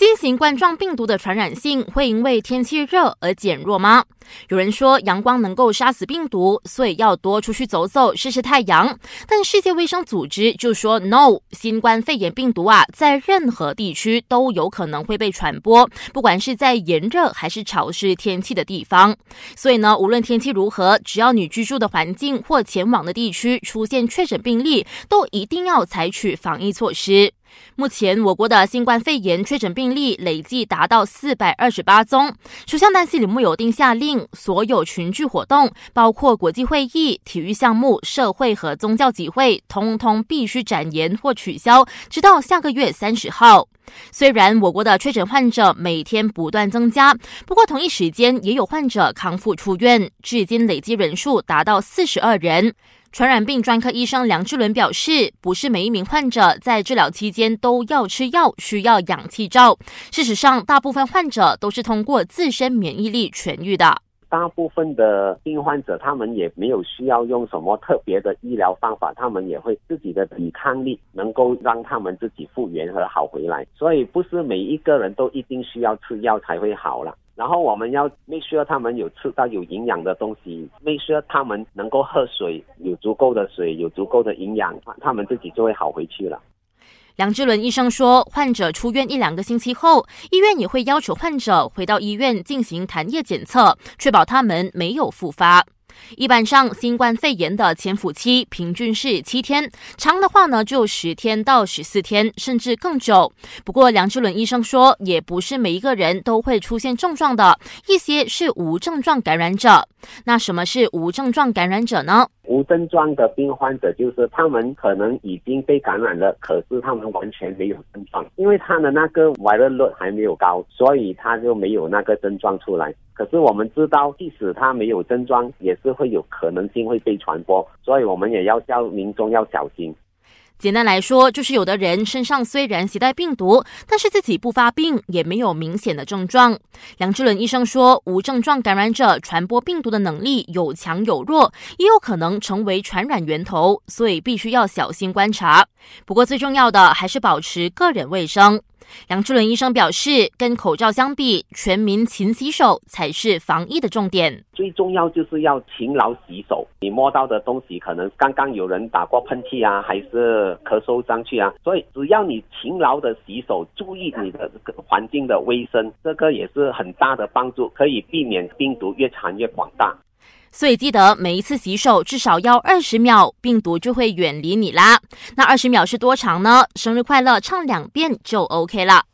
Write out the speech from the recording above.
新型冠状病毒的传染性会因为天气热而减弱吗？有人说阳光能够杀死病毒，所以要多出去走走，晒晒太阳。但世界卫生组织就说 no，新冠肺炎病毒啊，在任何地区都有可能会被传播，不管是在炎热还是潮湿天气的地方。所以呢，无论天气如何，只要你居住的环境或前往的地区出现确诊病例，都一定要采取防疫措施。目前，我国的新冠肺炎确诊病例累计达到四百二十八宗。首相丹西里木有定下令，所有群聚活动，包括国际会议、体育项目、社会和宗教集会，通通必须展延或取消，直到下个月三十号。虽然我国的确诊患者每天不断增加，不过同一时间也有患者康复出院，至今累计人数达到四十二人。传染病专科医生梁志伦表示，不是每一名患者在治疗期间都要吃药，需要氧气罩。事实上，大部分患者都是通过自身免疫力痊愈的。大部分的病患者，他们也没有需要用什么特别的医疗方法，他们也会自己的抵抗力能够让他们自己复原和好回来。所以，不是每一个人都一定需要吃药才会好了。然后我们要没需要他们有吃到有营养的东西没需要他们能够喝水，有足够的水，有足够的营养，他们自己就会好回去了。梁志伦医生说，患者出院一两个星期后，医院也会要求患者回到医院进行痰液检测，确保他们没有复发。一般上，新冠肺炎的潜伏期平均是七天，长的话呢就十天到十四天，甚至更久。不过，梁志伦医生说，也不是每一个人都会出现症状的，一些是无症状感染者。那什么是无症状感染者呢？无症状的病患者就是他们可能已经被感染了，可是他们完全没有症状，因为他的那个 viral load 还没有高，所以他就没有那个症状出来。可是我们知道，即使他没有症状，也是会有可能性会被传播，所以我们也要叫民众要小心。简单来说，就是有的人身上虽然携带病毒，但是自己不发病，也没有明显的症状。梁志伦医生说，无症状感染者传播病毒的能力有强有弱，也有可能成为传染源头，所以必须要小心观察。不过最重要的还是保持个人卫生。梁志伦医生表示，跟口罩相比，全民勤洗手才是防疫的重点。最重要就是要勤劳洗手。你摸到的东西，可能刚刚有人打过喷嚏啊，还是咳嗽上去啊，所以只要你勤劳的洗手，注意你的环境的卫生，这个也是很大的帮助，可以避免病毒越传越广大。所以记得每一次洗手至少要二十秒，病毒就会远离你啦。那二十秒是多长呢？生日快乐唱两遍就 OK 了。